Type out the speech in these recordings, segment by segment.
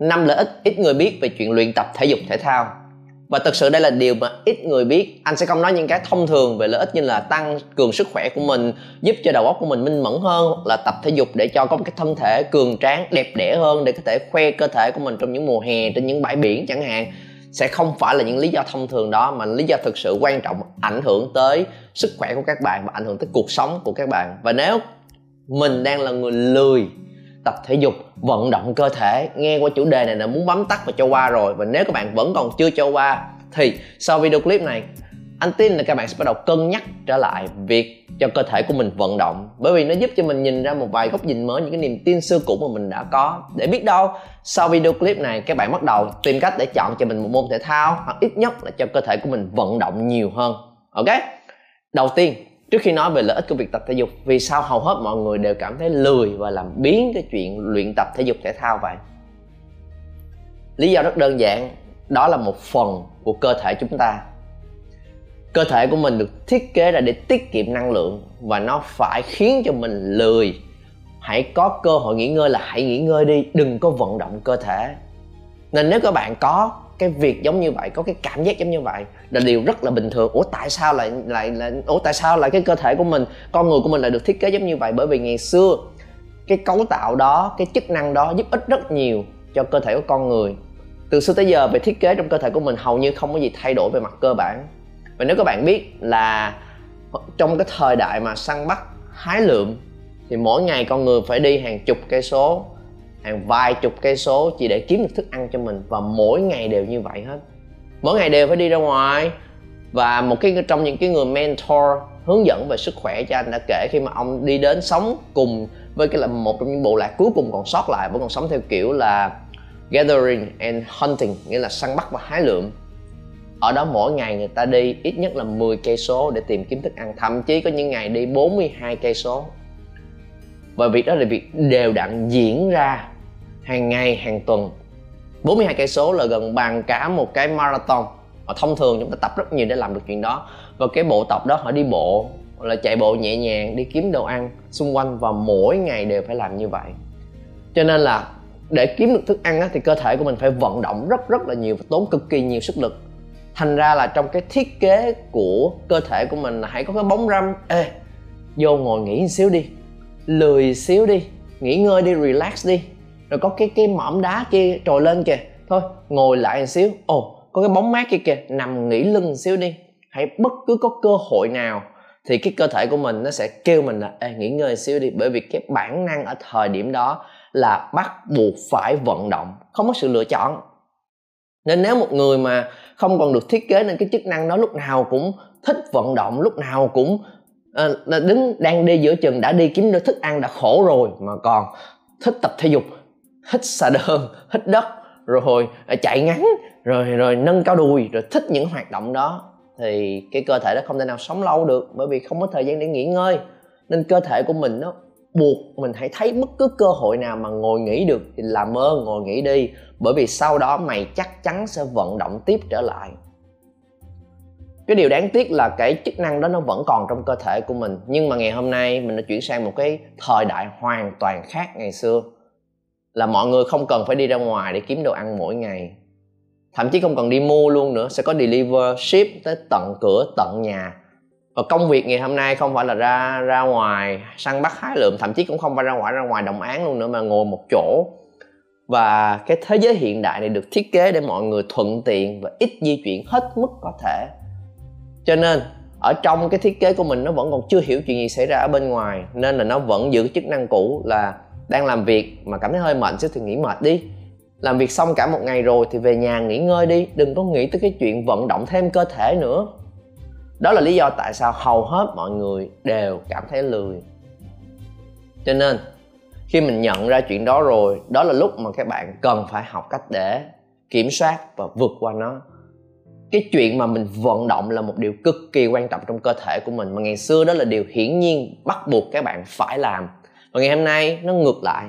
năm lợi ích ít người biết về chuyện luyện tập thể dục thể thao. Và thực sự đây là điều mà ít người biết. Anh sẽ không nói những cái thông thường về lợi ích như là tăng cường sức khỏe của mình, giúp cho đầu óc của mình minh mẫn hơn là tập thể dục để cho có một cái thân thể cường tráng, đẹp đẽ hơn, để có thể khoe cơ thể của mình trong những mùa hè, trên những bãi biển chẳng hạn. Sẽ không phải là những lý do thông thường đó, mà lý do thực sự quan trọng ảnh hưởng tới sức khỏe của các bạn và ảnh hưởng tới cuộc sống của các bạn. Và nếu mình đang là người lười tập thể dục, vận động cơ thể. Nghe qua chủ đề này là muốn bấm tắt và cho qua rồi. Và nếu các bạn vẫn còn chưa cho qua, thì sau video clip này, anh tin là các bạn sẽ bắt đầu cân nhắc trở lại việc cho cơ thể của mình vận động. Bởi vì nó giúp cho mình nhìn ra một vài góc nhìn mới, những cái niềm tin xưa cũ mà mình đã có. Để biết đâu, sau video clip này, các bạn bắt đầu tìm cách để chọn cho mình một môn thể thao, hoặc ít nhất là cho cơ thể của mình vận động nhiều hơn. Ok? Đầu tiên trước khi nói về lợi ích của việc tập thể dục, vì sao hầu hết mọi người đều cảm thấy lười và làm biến cái chuyện luyện tập thể dục thể thao vậy? Lý do rất đơn giản, đó là một phần của cơ thể chúng ta. Cơ thể của mình được thiết kế ra để tiết kiệm năng lượng và nó phải khiến cho mình lười. Hãy có cơ hội nghỉ ngơi là hãy nghỉ ngơi đi, đừng có vận động cơ thể. Nên nếu các bạn có cái việc giống như vậy, có cái cảm giác giống như vậy là điều rất là bình thường. Ủa, tại sao lại lại lại, ủa, tại sao lại cái cơ thể của mình, con người của mình lại được thiết kế giống như vậy? Bởi vì ngày xưa, cái cấu tạo đó, cái chức năng đó giúp ích rất nhiều cho cơ thể của con người. Từ xưa tới giờ, về thiết kế trong cơ thể của mình hầu như không có gì thay đổi về mặt cơ bản. Và nếu các bạn biết là trong cái thời đại mà săn bắt hái lượm, thì mỗi ngày con người phải đi hàng chục cây số hàng vài chục cây số chỉ để kiếm được thức ăn cho mình, và mỗi ngày đều như vậy hết. Mỗi ngày đều phải đi ra ngoài, và một cái trong những cái người mentor hướng dẫn về sức khỏe cho anh đã kể, khi mà ông đi đến sống cùng với cái là một trong những bộ lạc cuối cùng còn sót lại, vẫn còn sống theo kiểu là gathering and hunting, nghĩa là săn bắt và hái lượm. Ở đó mỗi ngày người ta đi ít nhất là 10 cây số để tìm kiếm thức ăn, thậm chí có những ngày đi 42 cây số. Và việc đó là việc đều đặn diễn ra hàng ngày hàng tuần. 42 cây số là gần bằng cả một cái marathon. Và thông thường chúng ta tập rất nhiều để làm được chuyện đó. Và cái bộ tập đó họ đi bộ là chạy bộ nhẹ nhàng đi kiếm đồ ăn xung quanh và mỗi ngày đều phải làm như vậy. Cho nên là để kiếm được thức ăn á, thì cơ thể của mình phải vận động rất rất là nhiều và tốn cực kỳ nhiều sức lực. Thành ra là trong cái thiết kế của cơ thể của mình là hãy có cái bóng râm. Ê vô ngồi nghỉ một xíu đi. Lười xíu đi. Nghỉ ngơi đi relax đi rồi có cái cái mỏm đá kia trồi lên kìa. Thôi ngồi lại một xíu. Ồ có cái bóng mát kia kìa. Nằm nghỉ lưng một xíu đi. Hãy bất cứ có cơ hội nào thì cái cơ thể của mình nó sẽ kêu mình là Ê, nghỉ ngơi xíu đi. Bởi vì cái bản năng ở thời điểm đó là bắt buộc phải vận động không có sự lựa chọn. Nên nếu một người mà không còn được thiết kế nên cái chức năng đó lúc nào cũng thích vận động lúc nào cũng uh, đứng đang đi giữa chừng đã đi kiếm được thức ăn đã khổ rồi mà còn thích tập thể dục hít xà đơn hít đất, rồi à, chạy ngắn, rồi rồi nâng cao đùi, rồi thích những hoạt động đó. Thì cái cơ thể đó không thể nào sống lâu được bởi vì không có thời gian để nghỉ ngơi. Nên cơ thể của mình nó buộc mình hãy thấy bất cứ cơ hội nào mà ngồi nghỉ được thì làm ơn ngồi nghỉ đi, bởi vì sau đó mày chắc chắn sẽ vận động tiếp trở lại. Cái điều đáng tiếc là cái chức năng đó nó vẫn còn trong cơ thể của mình, nhưng mà ngày hôm nay mình đã chuyển sang một cái thời đại hoàn toàn khác ngày xưa là mọi người không cần phải đi ra ngoài để kiếm đồ ăn mỗi ngày. Thậm chí không cần đi mua luôn nữa, sẽ có deliver ship tới tận cửa, tận nhà. Và công việc ngày hôm nay không phải là ra ra ngoài săn bắt hái lượm, thậm chí cũng không phải ra ngoài ra ngoài đồng án luôn nữa mà ngồi một chỗ. Và cái thế giới hiện đại này được thiết kế để mọi người thuận tiện và ít di chuyển hết mức có thể. Cho nên, ở trong cái thiết kế của mình, nó vẫn còn chưa hiểu chuyện gì xảy ra ở bên ngoài, nên là nó vẫn giữ chức năng cũ là đang làm việc mà cảm thấy hơi mệt xíu thì nghỉ mệt đi. Làm việc xong cả một ngày rồi thì về nhà nghỉ ngơi đi, đừng có nghĩ tới cái chuyện vận động thêm cơ thể nữa. Đó là lý do tại sao hầu hết mọi người đều cảm thấy lười. Cho nên, khi mình nhận ra chuyện đó rồi, đó là lúc mà các bạn cần phải học cách để kiểm soát và vượt qua nó. Cái chuyện mà mình vận động là một điều cực kỳ quan trọng trong cơ thể của mình, mà ngày xưa đó là điều hiển nhiên bắt buộc các bạn phải làm và ngày hôm nay nó ngược lại.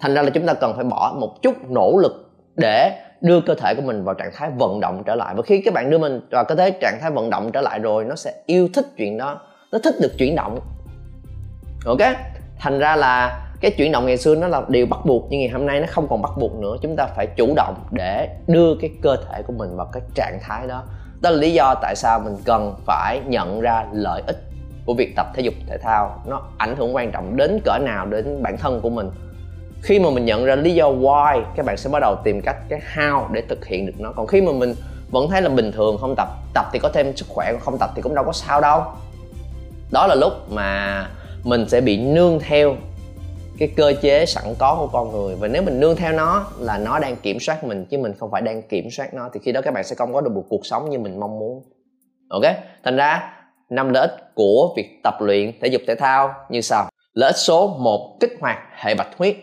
Thành ra là chúng ta cần phải bỏ một chút nỗ lực để đưa cơ thể của mình vào trạng thái vận động trở lại. Và khi các bạn đưa mình vào cơ thể, trạng thái vận động trở lại rồi, nó sẽ yêu thích chuyện đó. Nó thích được chuyển động. Ok? Thành ra là cái chuyển động ngày xưa nó là điều bắt buộc, nhưng ngày hôm nay nó không còn bắt buộc nữa. Chúng ta phải chủ động để đưa cái cơ thể của mình vào cái trạng thái đó. Đó là lý do tại sao mình cần phải nhận ra lợi ích của việc tập thể dục thể thao, nó ảnh hưởng quan trọng đến cỡ nào đến bản thân của mình. Khi mà mình nhận ra lý do why, các bạn sẽ bắt đầu tìm cách cái how để thực hiện được nó. Còn khi mà mình vẫn thấy là bình thường, không tập tập thì có thêm sức khỏe, còn không tập thì cũng đâu có sao đâu. Đó là lúc mà mình sẽ bị nương theo cái cơ chế sẵn có của con người. Và nếu mình nương theo nó là nó đang kiểm soát mình, chứ mình không phải đang kiểm soát nó, thì khi đó các bạn sẽ không có được một cuộc sống như mình mong muốn. Ok? Thành ra năm lợi ích của việc tập luyện thể dục thể thao như sau. Lợi ích số 1 kích hoạt hệ bạch huyết.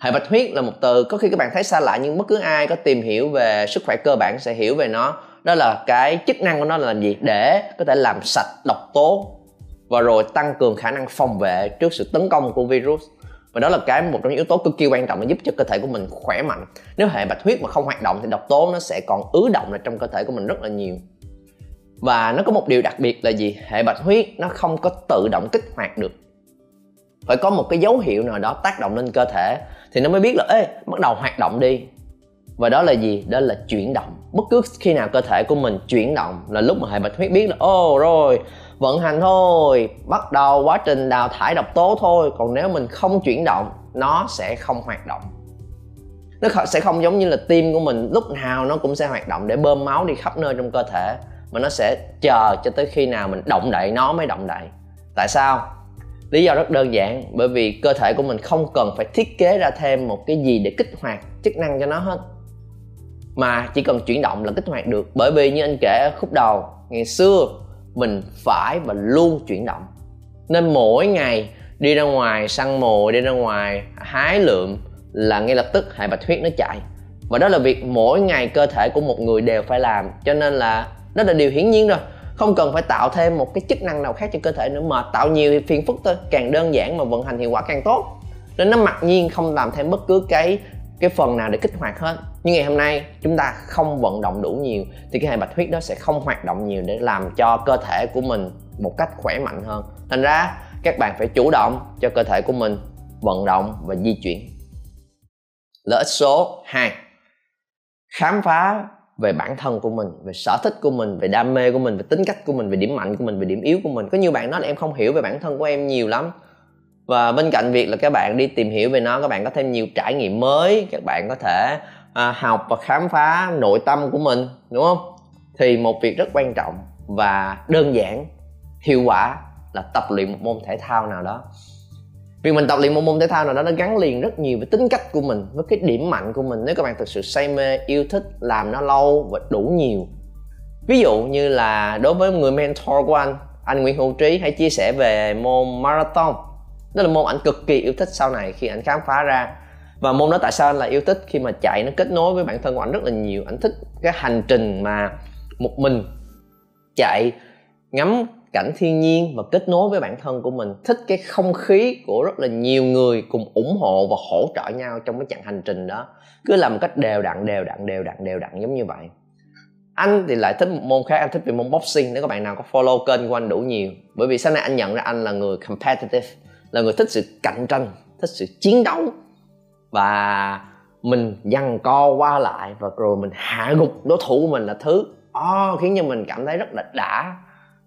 Hệ bạch huyết là một từ có khi các bạn thấy xa lạ nhưng bất cứ ai có tìm hiểu về sức khỏe cơ bản sẽ hiểu về nó. Đó là cái chức năng của nó là gì để có thể làm sạch độc tố và rồi tăng cường khả năng phòng vệ trước sự tấn công của virus. Và đó là cái một trong những yếu tố cực kỳ quan trọng để giúp cho cơ thể của mình khỏe mạnh. Nếu hệ bạch huyết mà không hoạt động thì độc tố nó sẽ còn ứ động lại trong cơ thể của mình rất là nhiều và nó có một điều đặc biệt là gì? Hệ bạch huyết nó không có tự động kích hoạt được. Phải có một cái dấu hiệu nào đó tác động lên cơ thể thì nó mới biết là, ê, bắt đầu hoạt động đi. Và đó là gì? Đó là chuyển động. Bất cứ khi nào cơ thể của mình chuyển động là lúc mà hệ bạch huyết biết là ô rồi, vận hành thôi, bắt đầu quá trình đào thải độc tố thôi. Còn nếu mình không chuyển động, nó sẽ không hoạt động. Nó sẽ không giống như là tim của mình, lúc nào nó cũng sẽ hoạt động để bơm máu đi khắp nơi trong cơ thể mà nó sẽ chờ cho tới khi nào mình động đậy, nó mới động đậy. Tại sao? Lý do rất đơn giản, bởi vì cơ thể của mình không cần phải thiết kế ra thêm một cái gì để kích hoạt chức năng cho nó hết. Mà chỉ cần chuyển động là kích hoạt được. Bởi vì như anh kể ở khúc đầu, ngày xưa mình phải và luôn chuyển động. Nên mỗi ngày đi ra ngoài, săn mồi đi ra ngoài, hái lượm là ngay lập tức hệ bạch huyết nó chạy. Và đó là việc mỗi ngày cơ thể của một người đều phải làm. Cho nên là đó là điều hiển nhiên rồi. Không cần phải tạo thêm một cái chức năng nào khác cho cơ thể nữa, mà tạo nhiều thì phiền phức thôi. Càng đơn giản mà vận hành hiệu quả càng tốt. Nên nó mặc nhiên không làm thêm bất cứ cái cái phần nào để kích hoạt hết. Nhưng ngày hôm nay, chúng ta không vận động đủ nhiều, thì cái hệ bạch huyết đó sẽ không hoạt động nhiều để làm cho cơ thể của mình một cách khỏe mạnh hơn. Thành ra, các bạn phải chủ động cho cơ thể của mình vận động và di chuyển. Lợi ích số 2 khám phá về bản thân của mình về sở thích của mình về đam mê của mình về tính cách của mình về điểm mạnh của mình về điểm yếu của mình. Có nhiều bạn nói là em không hiểu về bản thân của em nhiều lắm. Và bên cạnh việc là các bạn đi tìm hiểu về nó các bạn có thêm nhiều trải nghiệm mới các bạn có thể à, học và khám phá nội tâm của mình đúng không? Thì một việc rất quan trọng và đơn giản hiệu quả là tập luyện một môn thể thao nào đó vì mình tập luyện một môn thể thao nào đó nó gắn liền rất nhiều với tính cách của mình, với cái điểm mạnh của mình. Nếu các bạn thực sự say mê, yêu thích làm nó lâu và đủ nhiều. Ví dụ như là đối với người mentor của anh anh Nguyễn Hữu Trí hãy chia sẻ về môn marathon. Đó là môn anh cực kỳ yêu thích sau này khi anh khám phá ra. Và môn đó tại sao anh lại yêu thích? Khi mà chạy nó kết nối với bản thân của anh rất là nhiều. Anh thích cái hành trình mà một mình chạy ngắm cảnh thiên nhiên và kết nối với bản thân của mình thích cái không khí của rất là nhiều người cùng ủng hộ và hỗ trợ nhau trong cái chặng hành trình đó. Cứ làm một cách đều đặn đều đặn đều đặn đều đặn giống như vậy. Anh thì lại thích một môn khác anh thích về môn boxing nếu các bạn nào có follow kênh của anh đủ nhiều. Bởi vì sau này anh nhận ra anh là người competitive là người thích sự cạnh tranh thích sự chiến đấu. Và mình dằn co qua lại và rồi mình hạ gục đối thủ của mình là thứ oh, khiến cho mình cảm thấy rất là đã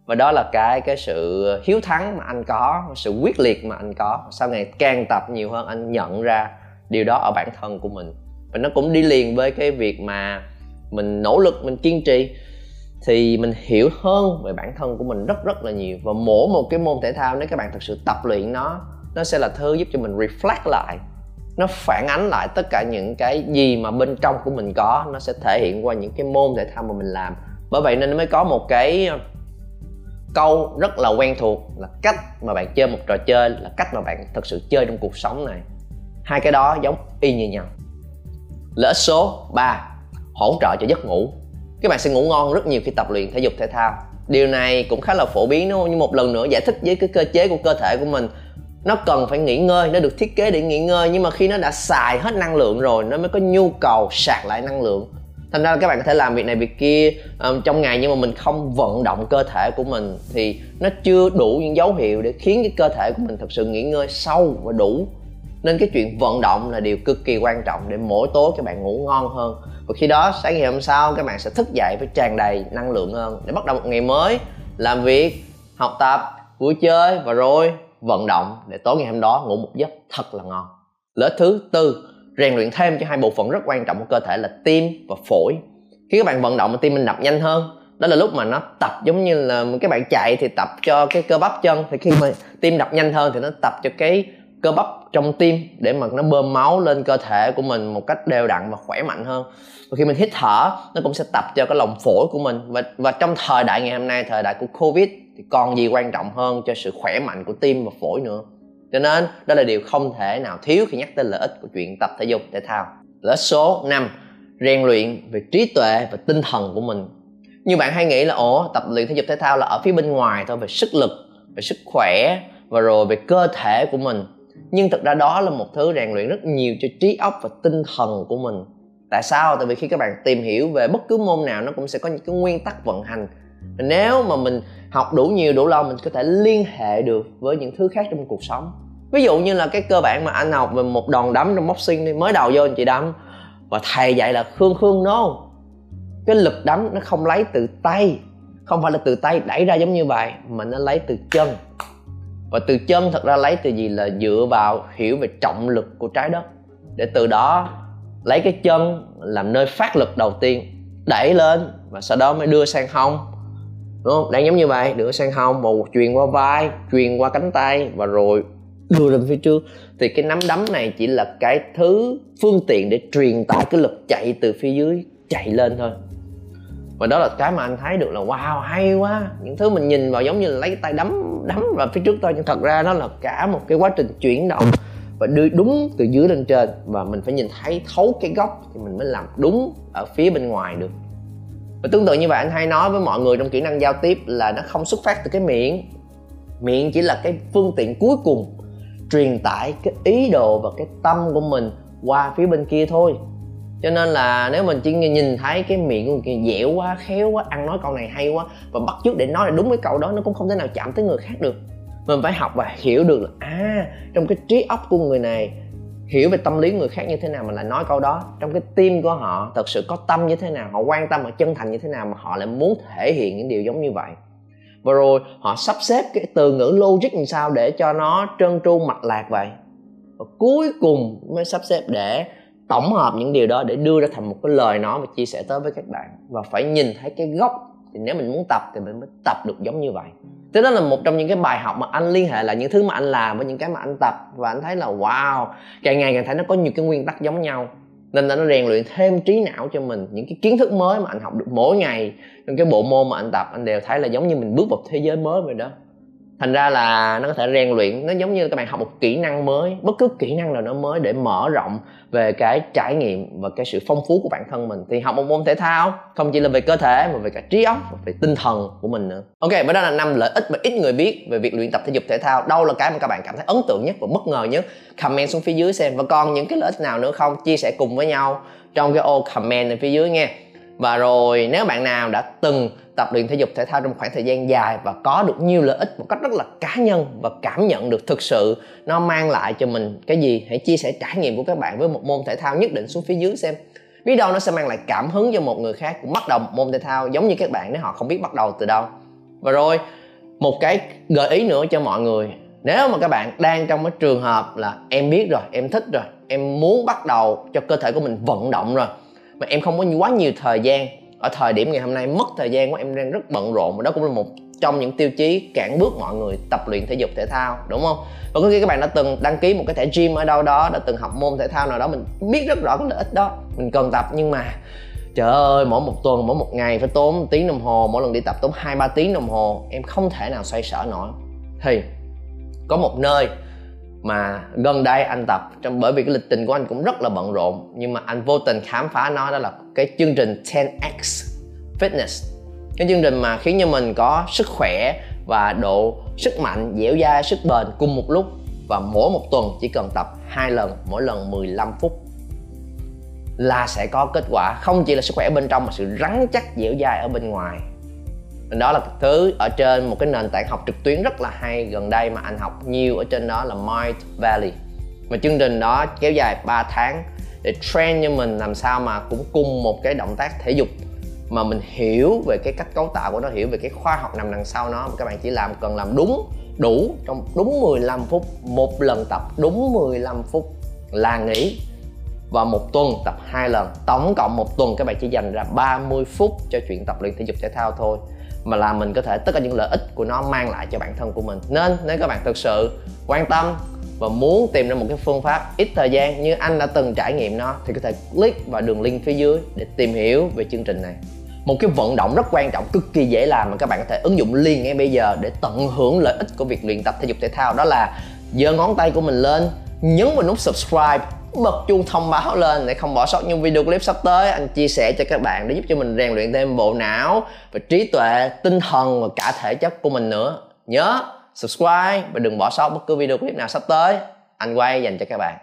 và đó là cái cái sự hiếu thắng mà anh có, sự quyết liệt mà anh có. Sau ngày càng tập nhiều hơn, anh nhận ra điều đó ở bản thân của mình. Và nó cũng đi liền với cái việc mà mình nỗ lực, mình kiên trì. Thì mình hiểu hơn về bản thân của mình rất rất là nhiều. Và mỗi một cái môn thể thao, nếu các bạn thực sự tập luyện nó nó sẽ là thứ giúp cho mình reflect lại. Nó phản ánh lại tất cả những cái gì mà bên trong của mình có. Nó sẽ thể hiện qua những cái môn thể thao mà mình làm. Bởi vậy nên nó mới có một cái câu rất là quen thuộc là cách mà bạn chơi một trò chơi là cách mà bạn thực sự chơi trong cuộc sống này. Hai cái đó giống y như nhau. Lợi ích số 3 hỗ trợ cho giấc ngủ. Các bạn sẽ ngủ ngon rất nhiều khi tập luyện thể dục thể thao. Điều này cũng khá là phổ biến, đúng không? Nhưng một lần nữa giải thích với cái cơ chế của cơ thể của mình. Nó cần phải nghỉ ngơi, nó được thiết kế để nghỉ ngơi, nhưng mà khi nó đã xài hết năng lượng rồi, nó mới có nhu cầu sạc lại năng lượng thành ra các bạn có thể làm việc này việc kia um, trong ngày nhưng mà mình không vận động cơ thể của mình thì nó chưa đủ những dấu hiệu để khiến cái cơ thể của mình thực sự nghỉ ngơi sâu và đủ. Nên cái chuyện vận động là điều cực kỳ quan trọng để mỗi tối các bạn ngủ ngon hơn. Và khi đó sáng ngày hôm sau các bạn sẽ thức dậy với tràn đầy năng lượng hơn để bắt đầu một ngày mới làm việc học tập vui chơi và rồi vận động để tối ngày hôm đó ngủ một giấc thật là ngon. Lợi thứ tư rèn luyện thêm cho hai bộ phận rất quan trọng của cơ thể là tim và phổi. Khi các bạn vận động tim mình đập nhanh hơn, đó là lúc mà nó tập giống như là các bạn chạy thì tập cho cái cơ bắp chân. Thì khi mà tim đập nhanh hơn thì nó tập cho cái cơ bắp trong tim để mà nó bơm máu lên cơ thể của mình một cách đều đặn và khỏe mạnh hơn. Và khi mình hít thở, nó cũng sẽ tập cho cái lòng phổi của mình. Và và trong thời đại ngày hôm nay, thời đại của covid, thì còn gì quan trọng hơn cho sự khỏe mạnh của tim và phổi nữa? Cho nên, đó là điều không thể nào thiếu khi nhắc tới lợi ích của chuyện tập thể dục thể thao. Lợi ích số 5 rèn luyện về trí tuệ và tinh thần của mình. Như bạn hay nghĩ là ồ tập luyện thể dục thể thao là ở phía bên ngoài thôi, về sức lực, về sức khỏe và rồi về cơ thể của mình. Nhưng thực ra đó là một thứ rèn luyện rất nhiều cho trí óc và tinh thần của mình. Tại sao? Tại vì khi các bạn tìm hiểu về bất cứ môn nào, nó cũng sẽ có những cái nguyên tắc vận hành nếu mà mình học đủ nhiều, đủ lâu, mình có thể liên hệ được với những thứ khác trong cuộc sống. Ví dụ như là cái cơ bản mà anh học về một đòn đấm trong boxing đi, mới đầu vô anh chị đấm. Và thầy dạy là khương khương, no. Cái lực đấm nó không lấy từ tay, không phải là từ tay đẩy ra giống như vậy, mà nó lấy từ chân. Và từ chân thật ra lấy từ gì là dựa vào hiểu về trọng lực của trái đất. Để từ đó lấy cái chân làm nơi phát lực đầu tiên, đẩy lên và sau đó mới đưa sang hông đúng không? Đang giống như vậy đưa sang hông một truyền qua vai truyền qua cánh tay và rồi đưa lên phía trước. Thì cái nắm đấm này chỉ là cái thứ phương tiện để truyền tải cái lực chạy từ phía dưới, chạy lên thôi. Và đó là cái mà anh thấy được là, wow, hay quá. Những thứ mình nhìn vào giống như là lấy tay đấm đấm vào phía trước thôi, nhưng thật ra nó là cả một cái quá trình chuyển động và đưa đúng từ dưới lên trên. Và mình phải nhìn thấy, thấu cái góc thì mình mới làm đúng ở phía bên ngoài được và tương tự như vậy, anh hay nói với mọi người trong kỹ năng giao tiếp là nó không xuất phát từ cái miệng. Miệng chỉ là cái phương tiện cuối cùng truyền tải cái ý đồ và cái tâm của mình qua phía bên kia thôi. Cho nên là nếu mình chỉ nhìn thấy cái miệng của người kia dẻo quá, khéo quá, ăn nói câu này hay quá và bắt chước để nói là đúng cái câu đó, nó cũng không thể nào chạm tới người khác được. Mình phải học và hiểu được là à trong cái trí óc của người này hiểu về tâm lý người khác như thế nào mà lại nói câu đó. Trong cái tim của họ, thật sự có tâm như thế nào, họ quan tâm và chân thành như thế nào mà họ lại muốn thể hiện những điều giống như vậy. Và rồi, họ sắp xếp cái từ ngữ logic làm sao để cho nó trơn tru, mạch lạc vậy? Và cuối cùng mới sắp xếp để tổng hợp những điều đó để đưa ra thành một cái lời nói và chia sẻ tới với các bạn. Và phải nhìn thấy cái gốc. Thì nếu mình muốn tập thì mình mới tập được giống như vậy thế đó là một trong những cái bài học mà anh liên hệ là những thứ mà anh làm với những cái mà anh tập. Và anh thấy là, wow, càng ngày càng thấy nó có nhiều cái nguyên tắc giống nhau. Nên là nó rèn luyện thêm trí não cho mình, những cái kiến thức mới mà anh học được mỗi ngày trong cái bộ môn mà anh tập, anh đều thấy là giống như mình bước vào thế giới mới vậy đó thành ra là nó có thể rèn luyện, nó giống như các bạn học một kỹ năng mới, bất cứ kỹ năng nào nó mới để mở rộng về cái trải nghiệm và cái sự phong phú của bản thân mình. Thì học một môn thể thao, không chỉ là về cơ thể mà về cả trí óc và về tinh thần của mình nữa. Ok và đó là năm lợi ích mà ít người biết về việc luyện tập thể dục thể thao. Đâu là cái mà các bạn cảm thấy ấn tượng nhất và bất ngờ nhất? Comment xuống phía dưới xem. Và còn những cái lợi ích nào nữa không? Chia sẻ cùng với nhau trong cái ô comment ở phía dưới nghe và rồi, nếu bạn nào đã từng tập luyện thể dục thể thao trong khoảng thời gian dài và có được nhiều lợi ích một cách rất là cá nhân và cảm nhận được thực sự, nó mang lại cho mình cái gì? Hãy chia sẻ trải nghiệm của các bạn với một môn thể thao nhất định xuống phía dưới xem. Biết đâu nó sẽ mang lại cảm hứng cho một người khác cũng bắt đầu một môn thể thao giống như các bạn nếu họ không biết bắt đầu từ đâu. Và rồi, một cái gợi ý nữa cho mọi người. Nếu mà các bạn đang trong cái trường hợp là em biết rồi, em thích rồi, em muốn bắt đầu cho cơ thể của mình vận động rồi mà em không có quá nhiều thời gian. Ở thời điểm ngày hôm nay, mất thời gian của em đang rất bận rộn và đó cũng là một trong những tiêu chí cản bước mọi người tập luyện thể dục thể thao, đúng không? Và có khi các bạn đã từng đăng ký một cái thẻ gym ở đâu đó, đã từng học môn thể thao nào đó, mình biết rất rõ cái lợi ích đó. Mình cần tập nhưng mà, trời ơi, mỗi một tuần, mỗi một ngày phải tốn một tiếng đồng hồ, mỗi lần đi tập tốn hai ba tiếng đồng hồ, em không thể nào xoay sở nổi. Thì, có một nơi mà gần đây anh tập, trong bởi vì cái lịch trình của anh cũng rất là bận rộn, nhưng mà anh vô tình khám phá nó, đó là cái chương trình 10x fitness. Cái chương trình mà khiến cho mình có sức khỏe và độ sức mạnh, dẻo dai, sức bền cùng một lúc. Và mỗi một tuần chỉ cần tập hai lần, mỗi lần 15 phút là sẽ có kết quả. Không chỉ là sức khỏe bên trong mà sự rắn chắc dẻo dai ở bên ngoài đó là thứ ở trên một cái nền tảng học trực tuyến rất là hay gần đây mà anh học nhiều ở trên đó là Mind Valley. Mà chương trình đó kéo dài 3 tháng để train cho mình làm sao mà cũng cùng một cái động tác thể dục mà mình hiểu về cái cách cấu tạo của nó, hiểu về cái khoa học nằm đằng sau nó. Các bạn chỉ làm, cần làm đúng, đủ trong đúng 15 phút, một lần tập đúng 15 phút là nghỉ. Và một tuần tập hai lần, tổng cộng một tuần các bạn chỉ dành ra 30 phút cho chuyện tập luyện thể dục thể thao thôi mà là mình có thể, tất cả những lợi ích của nó mang lại cho bản thân của mình. Nên, nếu các bạn thực sự quan tâm và muốn tìm ra một cái phương pháp ít thời gian như anh đã từng trải nghiệm nó, thì có thể click vào đường link phía dưới để tìm hiểu về chương trình này. Một cái vận động rất quan trọng, cực kỳ dễ làm mà các bạn có thể ứng dụng liền ngay bây giờ để tận hưởng lợi ích của việc luyện tập thể dục thể thao, đó là giơ ngón tay của mình lên, nhấn vào nút subscribe bật chuông thông báo lên để không bỏ sót những video clip sắp tới. Anh chia sẻ cho các bạn để giúp cho mình rèn luyện thêm bộ não và trí tuệ, tinh thần và cả thể chất của mình nữa. Nhớ subscribe và đừng bỏ sót bất cứ video clip nào sắp tới. Anh quay dành cho các bạn.